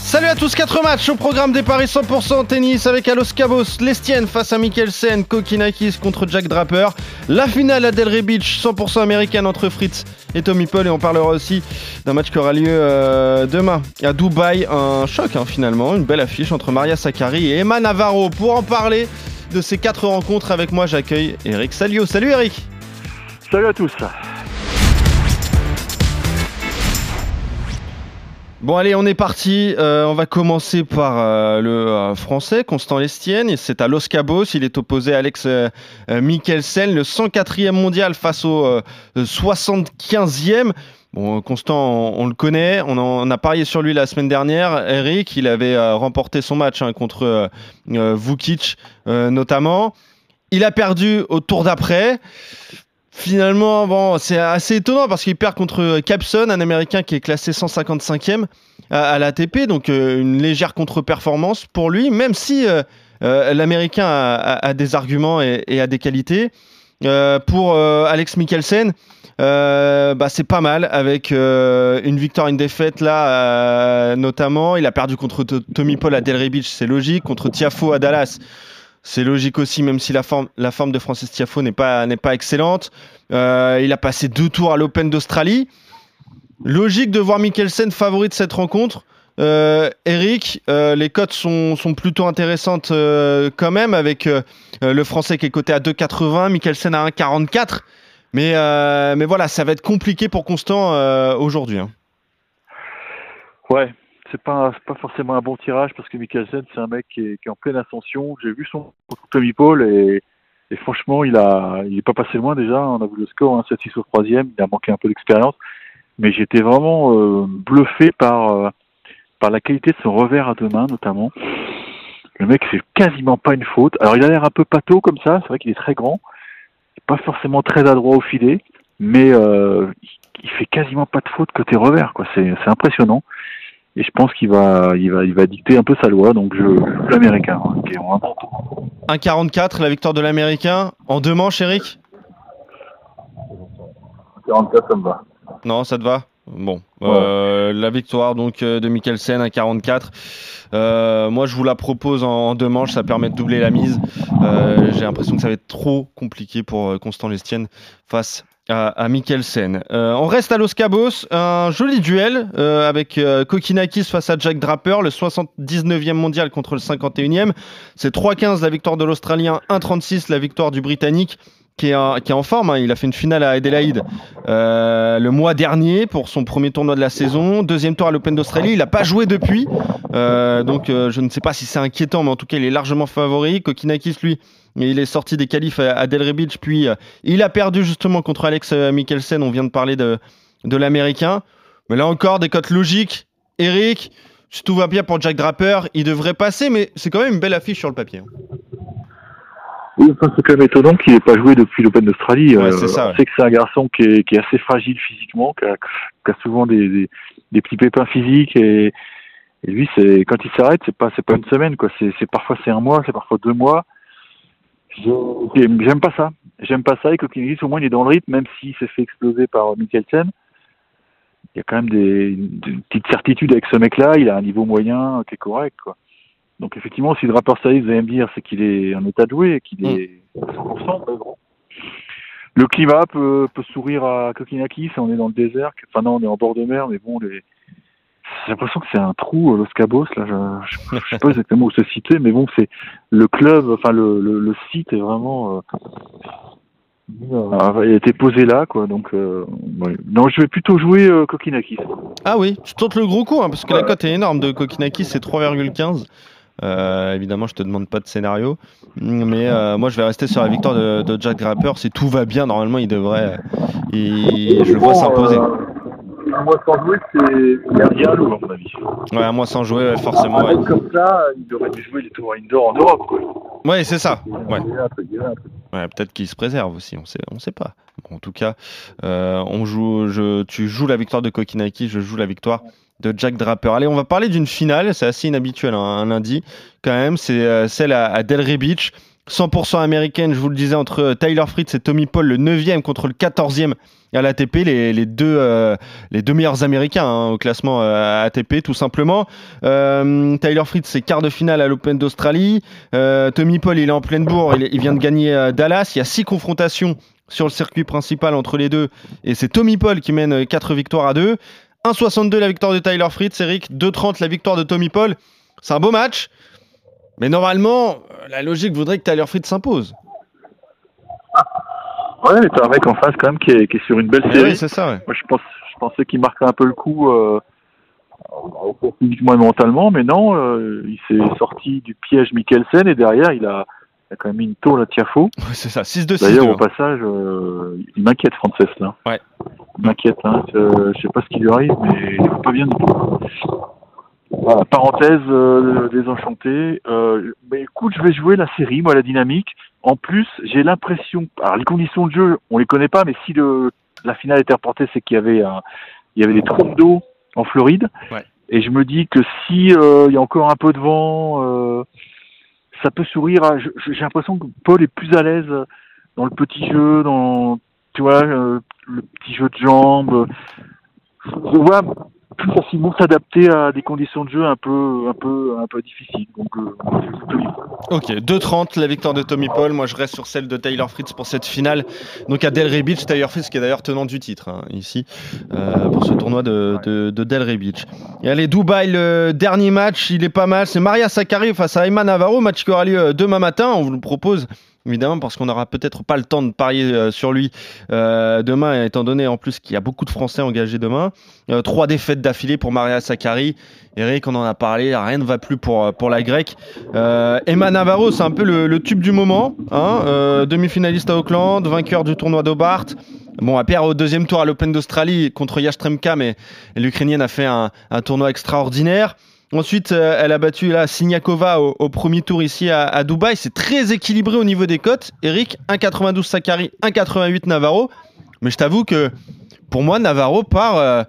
Salut à tous, 4 matchs au programme des paris 100% tennis avec Alos Cabos, Lestienne face à Mikkelsen, Kokinakis contre Jack Draper, la finale à Delray Beach 100% américaine entre Fritz et Tommy Paul. Et on parlera aussi d'un match qui aura lieu euh, demain à Dubaï, un choc hein, finalement, une belle affiche entre Maria Sakkari et Emma Navarro. Pour en parler de ces 4 rencontres avec moi, j'accueille Eric Salio. Salut Eric. Salut à tous Bon allez, on est parti. Euh, on va commencer par euh, le euh, français, Constant Lestienne. C'est à Los Cabos. Il est opposé à Alex Mikkelsen, le 104e mondial face au 75e. Bon, Constant, on, le connaît. On, a parié sur lui la semaine dernière. Eric, il avait remporté son match hein, contre Vukic notamment. Il a perdu au tour d'après. Finalement, bon, c'est assez étonnant parce qu'il perd contre Capson, un Américain qui est classé 155e à, l'ATP, donc euh, une légère contre-performance pour lui, même si euh, euh, l'Américain a, des arguments et, a des qualités. pour Alex Mikkelsen, bah, c'est pas mal avec une victoire, une défaite là, notamment. Il a perdu contre Tommy Paul à Delray Beach, c'est logique, contre Tiafo à Dallas. C'est logique aussi, même si la forme, de Francis Tiafo n'est pas, excellente. Euh, il a passé deux tours à l'Open d'Australie. Logique de voir Mikkelsen favori de cette rencontre. Euh, Eric, euh, les cotes sont, plutôt intéressantes quand même, avec le français qui est coté à 2,80, Mikkelsen à 1,44. Mais, mais voilà, ça va être compliqué pour Constant aujourd'hui. Hein. Ouais, c'est pas pas forcément un bon tirage parce que Mikkelsen c'est un mec qui est, en pleine ascension. J'ai vu son contre Tommy Paul et, franchement il a il est pas passé loin déjà. On a vu le score hein, 7-6 au troisième. Il a manqué un peu d'expérience, mais j'étais vraiment euh, bluffé par euh, par la qualité de son revers à deux mains notamment. Le mec c'est quasiment pas une faute. Alors il a l'air un peu pâteau comme ça. C'est vrai qu'il est très grand, pas forcément très adroit au filet, mais euh, il fait quasiment pas de faute côté revers quoi. C'est impressionnant et je pense qu'il va, il va, il va dicter un peu sa loi. Donc je l'américain, hein, qui est 1,44 la victoire de l'américain en deux manches, Eric? 44, ça me va. Non, ça te va? Bon, euh, la victoire donc euh, de Mikkelsen à 44. Euh, moi, je vous la propose en, deux manches, ça permet de doubler la mise. J'ai l'impression que ça va être trop compliqué pour Constant Lestienne face à, Mikkelsen. Euh, on reste à Los Cabos, un joli duel euh, avec euh, Kokinakis face à Jack Draper, le 79e mondial contre le 51e. C'est 3-15 la victoire de l'Australien, 1-36 la victoire du Britannique. Qui est, en, forme, hein. il a fait une finale à Adelaide le mois dernier pour son premier tournoi de la saison, deuxième tour à l'Open d'Australie, il n'a pas joué depuis, donc je ne sais pas si c'est inquiétant, mais en tout cas il est largement favori. Kokinakis lui il est sorti des qualifs à Delray Beach, puis euh, il a perdu justement contre Alex euh, Mikkelsen. On vient de parler de, de l'américain. Mais là encore, des cotes logiques. Eric, si tout va bien pour Jack Draper, il devrait passer, mais c'est quand même une belle affiche sur le papier. Hein. Oui, c'est quand même étonnant qu'il n'ait pas joué depuis l'Open d'Australie. Ouais, c'est ça. On sait que c'est un garçon qui est, qui est, assez fragile physiquement, qui a, qui a souvent des, des, petits pépins physiques et, et lui, c'est quand il s'arrête, c'est pas c'est pas une semaine quoi. C'est parfois c'est un mois, c'est parfois deux mois. J'aime pas ça. J'aime pas ça. Et Kokinakis, au moins, il est dans le rythme, même s'il s'est fait exploser par Mikkelsen. Il y a quand même des, petites certitudes avec ce mec-là. Il a un niveau moyen qui est correct, quoi. Donc, effectivement, si le rapport Saïd, vous allez me dire, c'est qu'il est en état de jouer, qu'il est 100%. Le climat peut, peut sourire à Kokinakis. On est dans le désert. Enfin, non, on est en bord de mer, mais bon, les, j'ai l'impression que c'est un trou, euh, Los Cabos. Là, je, ne sais pas exactement où se situer, mais bon, c'est le club, enfin le, le, site est vraiment euh, a été posé là, quoi. Donc, euh, non, je vais plutôt jouer euh, Kokinakis. Ah oui, tu tentes le gros coup, hein, parce que la cote est énorme de Kokinakis, c'est 3,15. évidemment, je te demande pas de scénario, mais moi je vais rester sur la victoire de, Jack Grapper. Si tout va bien, normalement, il devrait, je le vois s'imposer un mois sans jouer, c'est bien lourd, à mon avis. Ouais, un mois sans jouer, forcément. Ouais. Comme ça, il aurait dû jouer les tours indoor en Europe, quoi. Ouais, c'est ça. Ouais. Ouais, peut-être qu'il se préserve aussi, on sait, on sait pas. Bon, en tout cas, euh, on joue, je, tu joues la victoire de Kokinaki, je joue la victoire de Jack Draper. Allez, on va parler d'une finale, c'est assez inhabituel hein, un lundi quand même, c'est euh, celle à, à Delray Beach. 100% américaine, je vous le disais, entre Tyler Fritz et Tommy Paul, le 9e contre le 14e à l'ATP, deux, euh, les deux meilleurs américains hein, au classement euh, ATP, tout simplement. Euh, Tyler Fritz, c'est quart de finale à l'Open d'Australie. Euh, Tommy Paul, il est en pleine bourre, il, il vient de gagner euh, Dallas. Il y a six confrontations sur le circuit principal entre les deux, et c'est Tommy Paul qui mène 4 victoires à 2. 1,62 la victoire de Tyler Fritz, Eric, 2,30 la victoire de Tommy Paul. C'est un beau match. Mais normalement, la logique voudrait que Tyler Fritz s'impose. Ouais, mais t'as un mec en face quand même qui est, qui est sur une belle Eh série. oui, c'est ça, ouais. Moi, je, pense, je pensais qu'il marquerait un peu le coup euh, physiquement et mentalement, mais non, euh, il s'est sorti du piège Mikkelsen et derrière, il a, il a quand même mis une tôle à Tiafo. Ouais, c'est ça, 6-2, 6-2. D'ailleurs, au passage, euh, il m'inquiète, Frances, là. Ouais. Il m'inquiète, hein. Je, je sais pas ce qui lui arrive, mais il va pas bien du tout. Voilà, parenthèse euh, désenchanté. Euh, mais écoute, je vais jouer la série, moi, la dynamique. En plus, j'ai l'impression, alors les conditions de jeu, on les connaît pas, mais si le, la finale était reportée, c'est qu'il y avait un, il y avait des trompes d'eau en Floride. Ouais. Et je me dis que si euh, il y a encore un peu de vent, euh, ça peut sourire. à- J'ai l'impression que Paul est plus à l'aise dans le petit jeu, dans tu vois euh, le petit jeu de jambes. Je vois plus facilement s'adapter à des conditions de jeu un peu un peu un peu difficiles. Donc euh. Ok, 2-30 la victoire de Tommy Paul. Moi, je reste sur celle de Tyler Fritz pour cette finale. Donc à Delray Beach, Tyler Fritz qui est d'ailleurs tenant du titre hein, ici euh, pour ce tournoi de, de, de Delray Beach. Et allez, Dubaï, le dernier match, il est pas mal. C'est Maria Sakkari face à Emma Navarro, match qui aura lieu euh, demain matin. On vous le propose. Évidemment, parce qu'on n'aura peut-être pas le temps de parier euh, sur lui euh, demain, étant donné en plus qu'il y a beaucoup de Français engagés demain. Euh, trois défaites d'affilée pour Maria Sakkari. Eric, on en a parlé, rien ne va plus pour, pour la grecque. Emma Navarro, c'est un peu le, tube du moment. Hein Demi-finaliste à Auckland, vainqueur du tournoi d'Hobart. Bon, elle perd au deuxième tour à l'Open d'Australie contre Yastremka, mais l'Ukrainienne a fait un tournoi extraordinaire. Ensuite, euh, elle a battu là Siniakova au, premier tour ici à, Dubaï. C'est très équilibré au niveau des cotes. Eric, 1,92 Sakari, 1,88 Navarro. Mais je t'avoue que pour moi, Navarro part euh,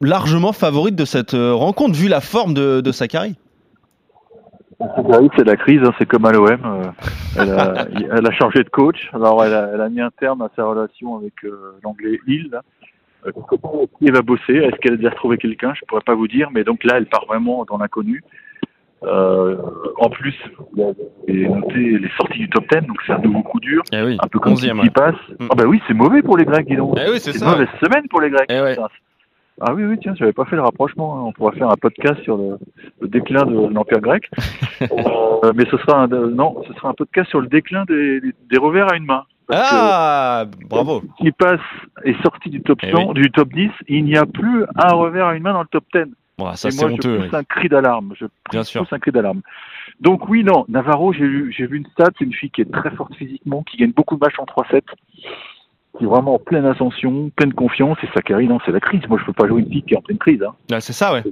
largement favorite de cette euh, rencontre, vu la forme de, de Sakari. C'est la crise, hein, c'est comme à l'OM. elle, a, changé de coach. Alors elle a, mis un terme à sa relation avec l'anglais Hill. là. Euh, comment elle va bosser? Est-ce qu'elle a déjà retrouvé quelqu'un? Je pourrais pas vous dire, mais donc là, elle part vraiment dans l'inconnu. Euh, en plus, a noté les sorties du top 10, donc c'est un nouveau coup dur, Eh oui, un peu comme 11e, qui ouais. passe. Mm. Ah bah oui, c'est mauvais pour les Grecs, dis donc. Eh oui, c'est une mauvaise semaine pour les Grecs. Eh ouais. Ah oui, oui, tiens, j'avais pas fait le rapprochement. hein. On pourra faire un podcast sur le, le déclin de l'Empire grec. Euh, mais ce sera un, non, ce sera un podcast sur le déclin des, des, des revers à une main. Ah, bravo. qui passe est sorti du top Eh 100, du top 10, il n'y a plus un revers à une main dans le top 10. Bon, ça Et c'est moi, je honteux. pousse un cri d'alarme. Je Bien pousse sûr. un cri d'alarme. Donc oui, non, Navarro, j'ai vu, j'ai vu une stat, c'est une fille qui est très forte physiquement, qui gagne beaucoup de matchs en 3-7, qui est vraiment en pleine ascension, pleine confiance, et Sakari, non, c'est la crise. Moi, je peux pas jouer une fille qui est en pleine crise. Hein. Ah, c'est ça, ouais.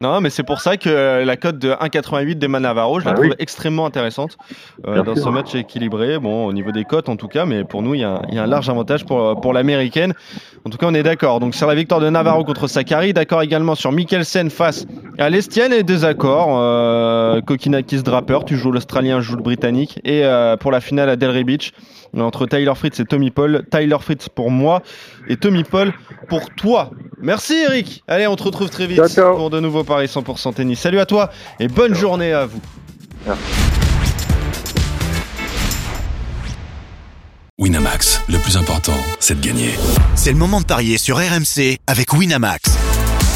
Non, mais c'est pour ça que euh, la cote de 1,88 d'Emma Navarro, je la Ah trouve oui. extrêmement intéressante euh, dans sûr. ce match équilibré. Bon, au niveau des cotes en tout cas, mais pour nous, il y, a un- il y a un large avantage pour, pour l'américaine. En tout cas, on est d'accord. Donc, sur la victoire de Navarro contre Sakari, d'accord également sur Mikkelsen face à l'Estienne et désaccord. Euh, Kokinakis Draper, tu joues l'Australien, je joue le Britannique. Et euh, pour la finale à Delray Beach, entre Tyler Fritz et Tommy Paul. Tyler Fritz pour moi et Tommy Paul pour toi. Merci Eric. Allez, on te retrouve très vite Ciao, ciao. pour de nouveaux paris 100% tennis. Salut à toi et bonne journée à vous. Winamax, le plus important, c'est de gagner. C'est le moment de parier sur RMC avec Winamax.